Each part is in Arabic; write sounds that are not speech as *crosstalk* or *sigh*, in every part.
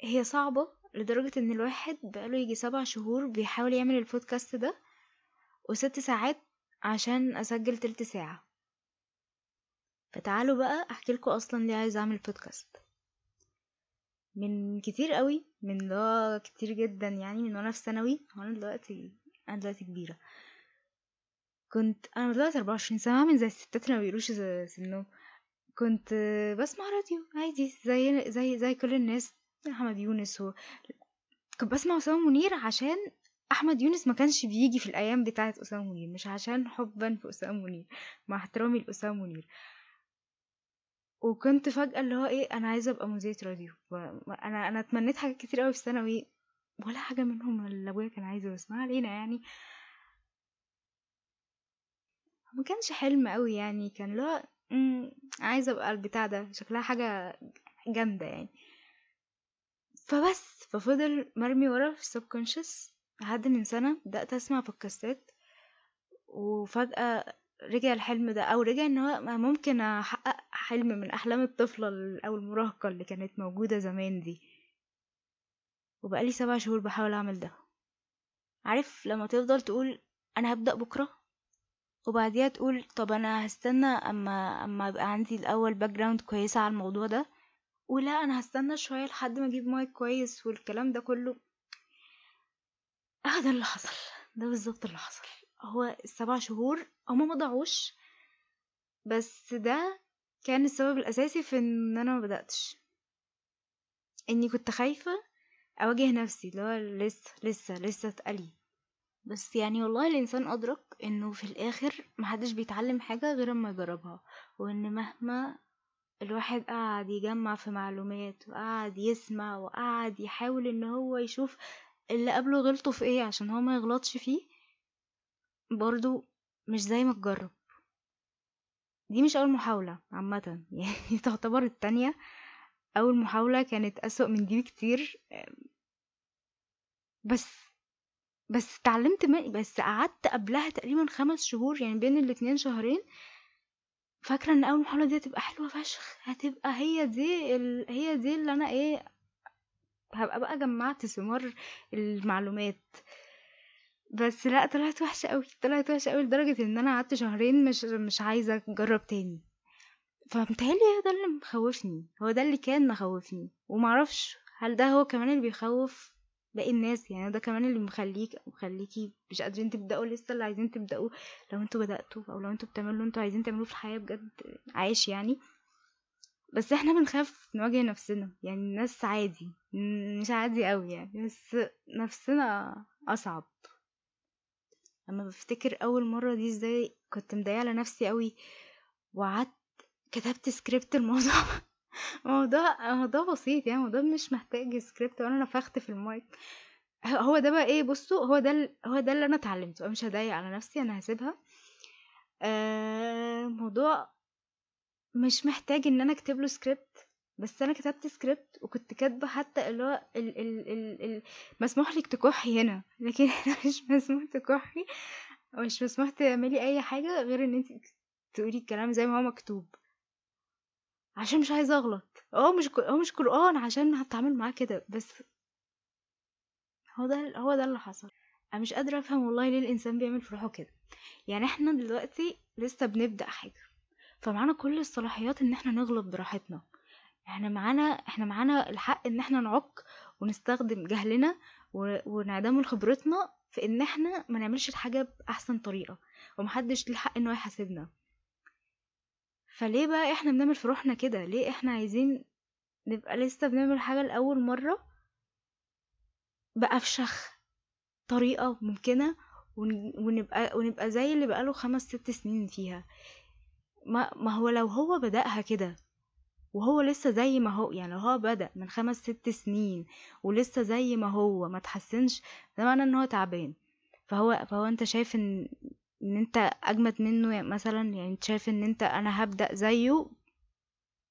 هي صعبة لدرجة إن الواحد بقاله يجي سبع شهور بيحاول يعمل البودكاست ده وست ساعات عشان أسجل تلت ساعة. فتعالوا بقى أحكي لكم أصلا ليه عايزة أعمل بودكاست. من كتير قوي من اللي كتير جدا يعني من وأنا في ثانوي وأنا دلوقتي أنا دلوقتي كبيرة. كنت أنا دلوقتي 24 سنة من زي الستات اللي ما بيقولوش سنهم. كنت بسمع راديو عادي زي زي زي كل الناس. أحمد يونس و... كنت بسمع أسامة منير عشان أحمد يونس ما كانش بيجي في الأيام بتاعه أسامة منير مش عشان حبا في أسامة منير مع احترامي لأسامة منير. وكنت فجأة اللي هو إيه أنا عايزة أبقى مذيعة راديو أنا أنا اتمنيت حاجات كتير قوي في الثانوي ولا حاجة منهم اللي أبويا كان عايزه بس ما علينا يعني. ما كانش حلم قوي يعني كان لا عايزة أبقى البتاع ده شكلها حاجة جامدة يعني. فبس ففضل مرمي ورا في السبكونشس لحد من سنة بدأت أسمع بودكاستات وفجأة رجع الحلم ده أو رجع إن هو ممكن أحقق حلم من أحلام الطفلة أو المراهقة اللي كانت موجودة زمان دي. وبقالي سبع شهور بحاول أعمل ده. عارف لما تفضل تقول أنا هبدأ بكرة؟ وبعديها تقول طب أنا هستنى أما أما يبقى عندي الأول background كويسة على الموضوع ده. ولا أنا هستنى شوية لحد ما أجيب مايك كويس والكلام ده كله. آه ده اللي حصل. ده بالظبط اللي حصل. هو السبع شهور هما ما بس ده كان السبب الأساسي في إن أنا ما بدأتش. إني كنت خايفة أواجه نفسي اللي هو لسه لسه لسه اتقلي بس يعني والله الإنسان أدرك إنه في الآخر محدش بيتعلم حاجة غير أما يجربها. وإن مهما الواحد قعد يجمع في معلومات وقعد يسمع وقعد يحاول إن هو يشوف اللي قبله غلطه في إيه عشان هو ما يغلطش فيه. برضو مش زي ما تجرب. دي مش أول محاولة عامة. *laughs* يعني تعتبر التانية أول محاولة كانت أسوأ من دي بكتير. بس بس اتعلمت بس قعدت قبلها تقريبا خمس شهور يعني بين الاتنين شهرين فاكرة إن أول محاولة دي هتبقى حلوة فشخ؟ هتبقى هي دي ال... هي دي اللي أنا إيه هبقى بقى جمعت ثمار المعلومات. بس لأ طلعت وحشة قوي طلعت وحشة قوي لدرجة إن أنا قعدت شهرين مش مش عايزة أجرب تاني. فمتهيألي ده اللي مخوفني هو ده اللي كان مخوفني ومعرفش هل ده هو كمان اللي بيخوف باقي الناس يعني ده كمان اللي مخليك مخليكي مش قادرين تبدأوا لسه اللي عايزين تبدأوا لو أنتوا بدأتوا أو لو أنتوا بتعملوا اللي أنتوا عايزين تعملوه في الحياة بجد عايش يعني. بس إحنا بنخاف نواجه نفسنا يعني الناس عادي مش عادي قوي يعني بس نفسنا أصعب. لما بفتكر أول مرة دي إزاي كنت مضايقة على نفسي قوي وقعدت كتبت سكريبت الموضوع. *laughs* موضوع موضوع بسيط يعني موضوع مش محتاج سكريبت وأنا نفخت في المايك. هو ده بقى إيه بصوا هو ده هو ده اللي أنا اتعلمته. مش هضايق على نفسي أنا هسيبها. آه موضوع مش محتاج إن أنا أكتب له سكريبت بس أنا كتبت سكريبت وكنت كاتبة حتى اللي هو ال ال ال ال مسموح لك تكحي هنا. لكن *laughs* مش مسموح تكحي مش مسموح تعملي أي حاجة غير إن انت تقولي الكلام زي ما هو مكتوب. عشان مش عايزة أغلط. هو مش هو مش قرآن عشان هتعامل معاه كده بس هو ده هو ده اللي حصل. أنا مش قادرة أفهم والله ليه الإنسان بيعمل في روحه كده. يعني إحنا دلوقتي لسه بنبدأ حاجة فمعانا كل الصلاحيات إن إحنا نغلط براحتنا. إحنا معانا إحنا معانا الحق إن إحنا نعك ونستخدم جهلنا ونعدم خبرتنا في إن إحنا ما نعملش الحاجة بأحسن طريقة ومحدش ليه حق انه يحاسبنا. فليه بقى إحنا بنعمل في روحنا كده؟ ليه إحنا عايزين نبقى لسه بنعمل حاجة لأول مرة بأفشخ طريقة ممكنة ونبقى ونبقى زي اللي بقاله خمس ست سنين فيها. ما, ما هو لو هو بدأها كده وهو لسه زي ما هو يعني لو هو بدأ من خمس ست سنين ولسه زي ما هو ما تحسنش ده معناه إن هو تعبان. فهو فهو أنت شايف إن إن أنت أجمد منه يعني مثلا يعني أنت شايف إن أنت أنا هبدأ زيه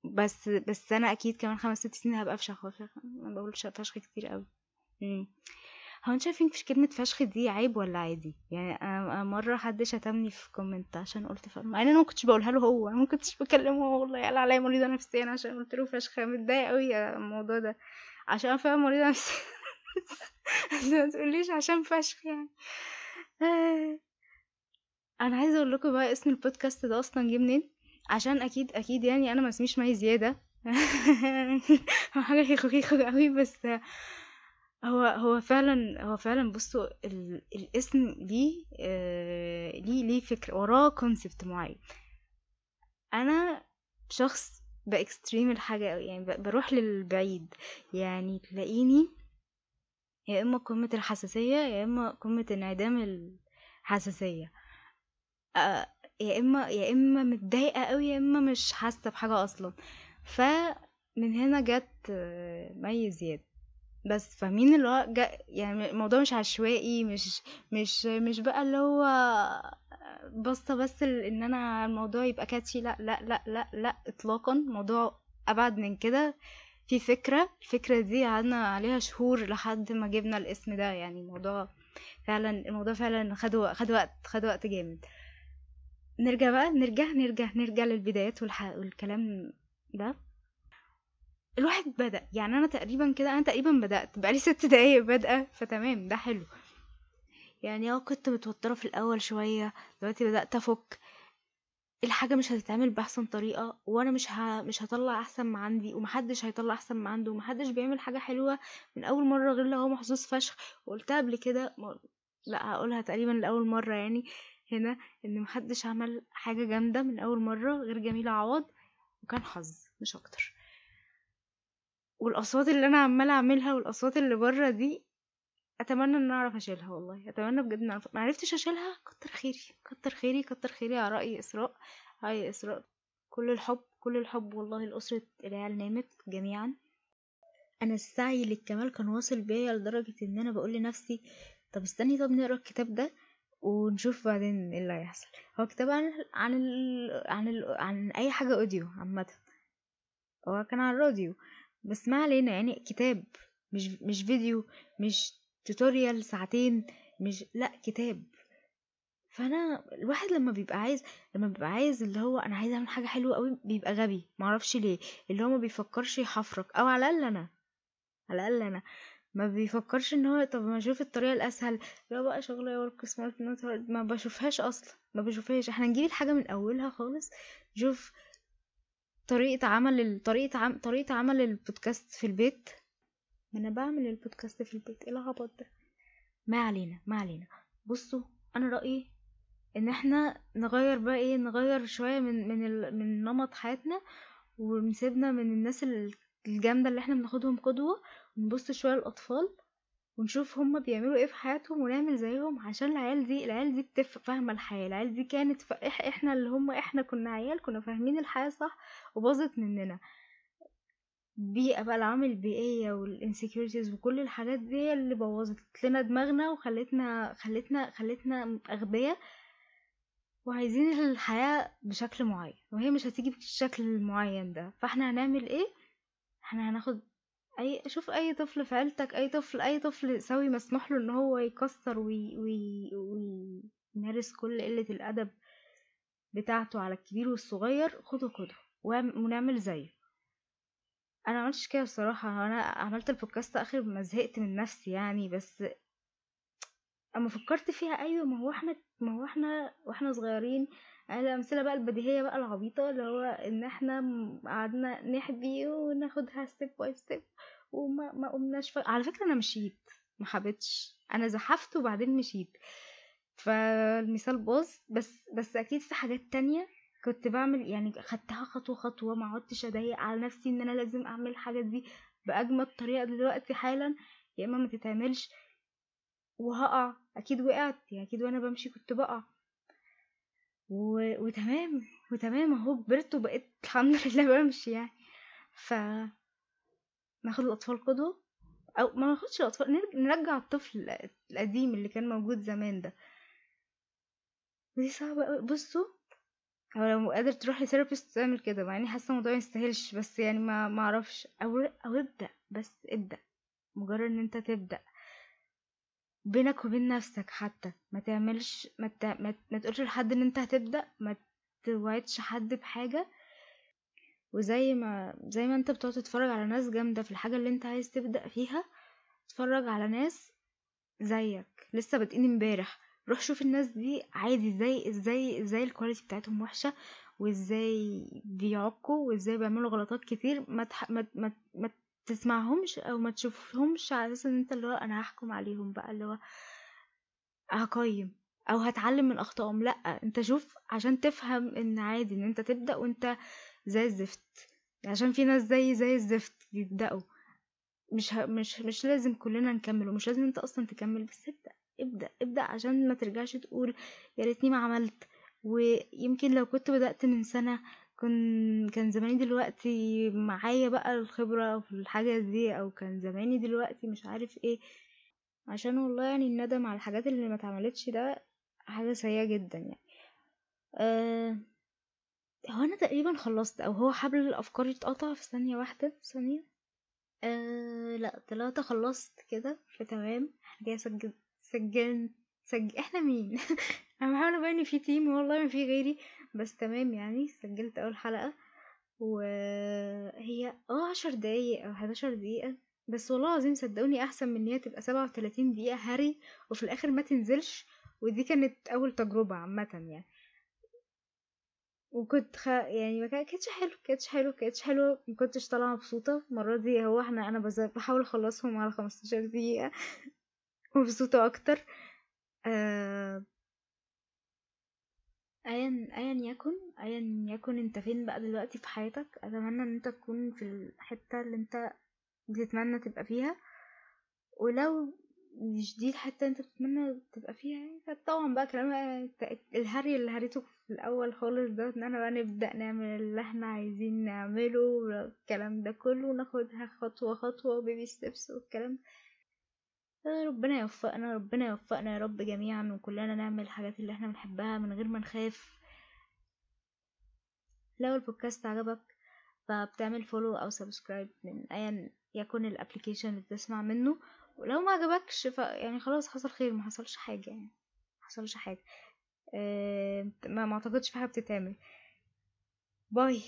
بس بس أنا أكيد كمان خمس ست سنين هبقى فشخ ما بقولش فشخ كتير قوي هو أنت شايفين في كلمة فشخ دي عيب ولا عادي؟ يعني أنا مرة حد شتمني في كومنت عشان قلت فشخ مع إن أنا ما كنتش بقولها له هو أنا ما كنتش بكلمه هو والله قال عليا مريضة نفسيا عشان قلت له فشخ متضايق قوي الموضوع ده عشان أنا فعلا مريضة نفسيا *laughs* بس ما تقوليش عشان فشخ يعني. أنا عايزة أقول لكم بقى اسم البودكاست ده أصلا جه منين؟ عشان أكيد أكيد يعني أنا ما اسميش مي زيادة. *laughs* حاجة هيخو قوي بس هو هو فعلا هو فعلا بصوا ال... الاسم ليه آه... ليه ليه فكرة وراه كونسبت معين. أنا شخص بإكستريم الحاجة يعني ب... بروح للبعيد. يعني تلاقيني يا إما قمة الحساسية يا إما قمة انعدام الحساسية. آه... يا اما يا إما متضايقة قوي يا إما مش حاسة بحاجة أصلا. فمن هنا جت آه، مي زياد. بس فاهمين اللي هو جا يعني الموضوع مش عشوائي مش مش مش بقى اللي هو بسطة بس إن أنا الموضوع يبقى كاتشي لا لا لا لا لا اطلاقا. الموضوع أبعد من كده. في فكرة الفكرة دي قعدنا عليها شهور لحد ما جبنا الاسم ده. يعني الموضوع فعلا الموضوع فعلا خد خد وقت خد وقت جامد. نرجع بقى نرجع نرجع نرجع للبدايات والكلام ده. الواحد بدأ يعني أنا تقريبا كده أنا تقريبا بدأت بقالي ست دقايق بادئة فتمام ده حلو. يعني آه كنت متوترة في الأول شوية دلوقتي بدأت أفك. الحاجة مش هتتعمل بأحسن طريقة وأنا مش ه... مش هطلع أحسن ما عندي ومحدش هيطلع أحسن ما عنده ومحدش بيعمل حاجة حلوة من أول مرة غير لو هو محظوظ فشخ. وقلتها قبل كده. لأ هقولها تقريبا لأول مرة يعني هنا إن محدش عمل حاجة جامدة من أول مرة غير جميلة عوض وكان حظ مش أكتر. والأصوات اللي أنا عمالة أعملها والأصوات اللي بره دي أتمنى إن أعرف أشيلها والله. أتمنى بجد إن أعرف ما عرفتش أشيلها؟ كتر خيري كتر خيري كتر خيري على رأي إسراء هاي إسراء. كل الحب كل الحب والله لأسرة العيال نامت جميعا. أنا السعي للكمال كان واصل بيا لدرجة إن أنا بقول لنفسي طب استني طب نقرأ الكتاب ده ونشوف بعدين إيه اللي هيحصل. هو كتاب عن عن ال... عن ال... عن أي حاجة أوديو عامة. هو كان عن الراديو. بس ما علينا يعني كتاب مش مش فيديو مش tutorial ساعتين مش لا كتاب. فأنا الواحد لما بيبقى عايز لما بيبقى عايز اللي هو أنا عايز أعمل حاجة حلوة قوي بيبقى غبي. معرفش ليه. اللي هو ما بيفكرش يحفرك. أو على الأقل أنا. على الأقل أنا. ما بيفكرش إن هو طب ما أشوف الطريقة الأسهل لو بقى شغله work smart not ما بشوفهاش أصلا ما بشوفهاش. إحنا نجيب الحاجة من أولها خالص نشوف طريقة عمل طريقة عم... طريقة عمل البودكاست في البيت. ما أنا بعمل البودكاست في البيت إيه العبط ده؟ ما علينا ما علينا. بصوا أنا رأيي إن إحنا نغير بقى إيه نغير شوية من من ال... من نمط حياتنا ونسيبنا من الناس الجامدة اللي إحنا بناخدهم قدوة ونبص شوية للأطفال ونشوف هما بيعملوا إيه في حياتهم ونعمل زيهم عشان العيال دي العيال دي بتف فاهمة الحياة؟ العيال دي كانت ف... إحنا اللي هما إحنا كنا عيال كنا فاهمين الحياة صح وباظت مننا. بيئة بقى العوامل البيئية وال insecurities وكل الحاجات دي هي اللي بوظت لنا دماغنا وخلتنا خلتنا خلتنا أغبياء وعايزين الحياة بشكل معين وهي مش هتيجي بالشكل المعين ده. فإحنا هنعمل إيه؟ إحنا هناخد أي شوف أي طفل في عيلتك أي طفل أي طفل سوي مسموح له إن هو يكسر وي وي ويمارس كل قلة الأدب بتاعته على الكبير والصغير خده خده ونعمل زيه. أنا عملتش كده بصراحة أنا عملت البودكاست آخر ما زهقت من نفسي يعني بس أما فكرت فيها أيوه ما هو إحنا ما هو إحنا وإحنا صغيرين الأمثلة بقى البديهية بقى العبيطة اللي هو إن إحنا قعدنا نحبي وناخدها step by step وما ما قمناش ف... على فكرة أنا مشيت ما حبيتش أنا زحفت وبعدين مشيت. فالمثال باظ بس بس أكيد في حاجات تانية كنت بعمل يعني خدتها خطوة خطوة ما عدتش أضايق على نفسي إن أنا لازم أعمل الحاجات دي بأجمد طريقة دلوقتي حالا يا إما ما تتعملش وهقع. أكيد وقعت. يعني أكيد وأنا بمشي كنت بقع. و... وتمام. وتمام أهو. كبرت وبقيت الحمد *laughs* لله بمشي يعني. ف ناخد الأطفال قدوه أو ما ناخدش الأطفال. نرجع الطفل القديم اللي كان موجود زمان ده. دي صعبة قوي بصوا. أو لو قادر تروح لثيرابيست تعمل كده. مع إني حاسة الموضوع يستاهلش. بس يعني ما أعرفش. أو أو ابدأ. بس ابدأ. مجرد إن أنت تبدأ. بينك وبين نفسك حتى. ما تعملش ما, ت... ما... ما تقولش لحد إن أنت هتبدأ. ما توعدش حد بحاجة. وزي ما زي ما أنت بتقعد تتفرج على ناس جامدة في الحاجة اللي أنت عايز تبدأ فيها اتفرج على ناس زيك. لسه بادئين امبارح. روح شوف الناس دي عادي إزاي إزاي إزاي الكواليتي بتاعتهم وحشة وإزاي بيعكوا وإزاي بيعملوا غلطات كتير. ما, تح... ما... ما... ما تسمعهمش أو ما تشوفهمش على أساس إن أنت اللي هو أنا هحكم عليهم بقى اللي هو هقيم أو هتعلم من أخطائهم. لأ أنت شوف عشان تفهم إن عادي إن أنت تبدأ وأنت زي الزفت. عشان في ناس زي زي الزفت يبداوا مش ه... مش مش لازم كلنا نكمل ومش لازم أنت أصلا تكمل بس ابدأ ابدأ ابدأ عشان ما ترجعش تقول يا ريتني ما عملت. ويمكن لو كنت بدأت من سنة كن كان زماني دلوقتي معايا بقى الخبرة في الحاجة دي أو كان زماني دلوقتي مش عارف إيه. عشان والله يعني الندم على الحاجات اللي ما اتعملتش ده حاجة سيئة جدا يعني. أه هو أنا تقريبا خلصت أو هو حبل الأفكار اتقطع في ثانية واحدة ثانية. أه لأ طلعت خلصت كده فتمام. جاي سجل سجل سجل إحنا مين؟ *laughs* أنا بحاول أبين في تيم والله ما في غيري. بس تمام يعني سجلت أول حلقة وهي آه عشر دقايق أو حداشر دقيقة بس والله العظيم صدقوني أحسن من إن هي تبقى سبعة وتلاتين دقيقة هري وفي الآخر ما تنزلش ودي كانت أول تجربة عامة يعني. وكنت خ... يعني ما كانتش حلو كانتش حلو كانتش حلو ما كنتش طالعة مبسوطة. المرة دي هو إحنا أنا بز... بحاول أخلصهم على 15 دقيقة مبسوطة أكتر. آه... ايا ايا يكن ايا يكن أنت فين بقى دلوقتي في حياتك أتمنى إن أنت تكون في الحتة اللي أنت بتتمنى تبقى فيها. ولو مش دي الحتة أنت بتتمنى تبقى فيها يعني طبعا بقى كلام الهري اللي هريته في الأول خالص ده إن أنا بقى نبدأ نعمل اللي إحنا عايزين نعمله والكلام ده كله وناخدها خطوة خطوة بيبي ستيبس والكلام. ربنا يوفقنا ربنا يوفقنا يا رب جميعا وكلنا نعمل الحاجات اللي إحنا بنحبها من غير ما نخاف. لو البودكاست عجبك فبتعمل follow أو subscribe من ايا يكن ال application اللي بتسمع منه. ولو ما عجبكش ف يعني خلاص حصل خير ما حصلش حاجة يعني ما حصلش حاجة. أه ما أعتقدش في حاجة بتتعمل. bye.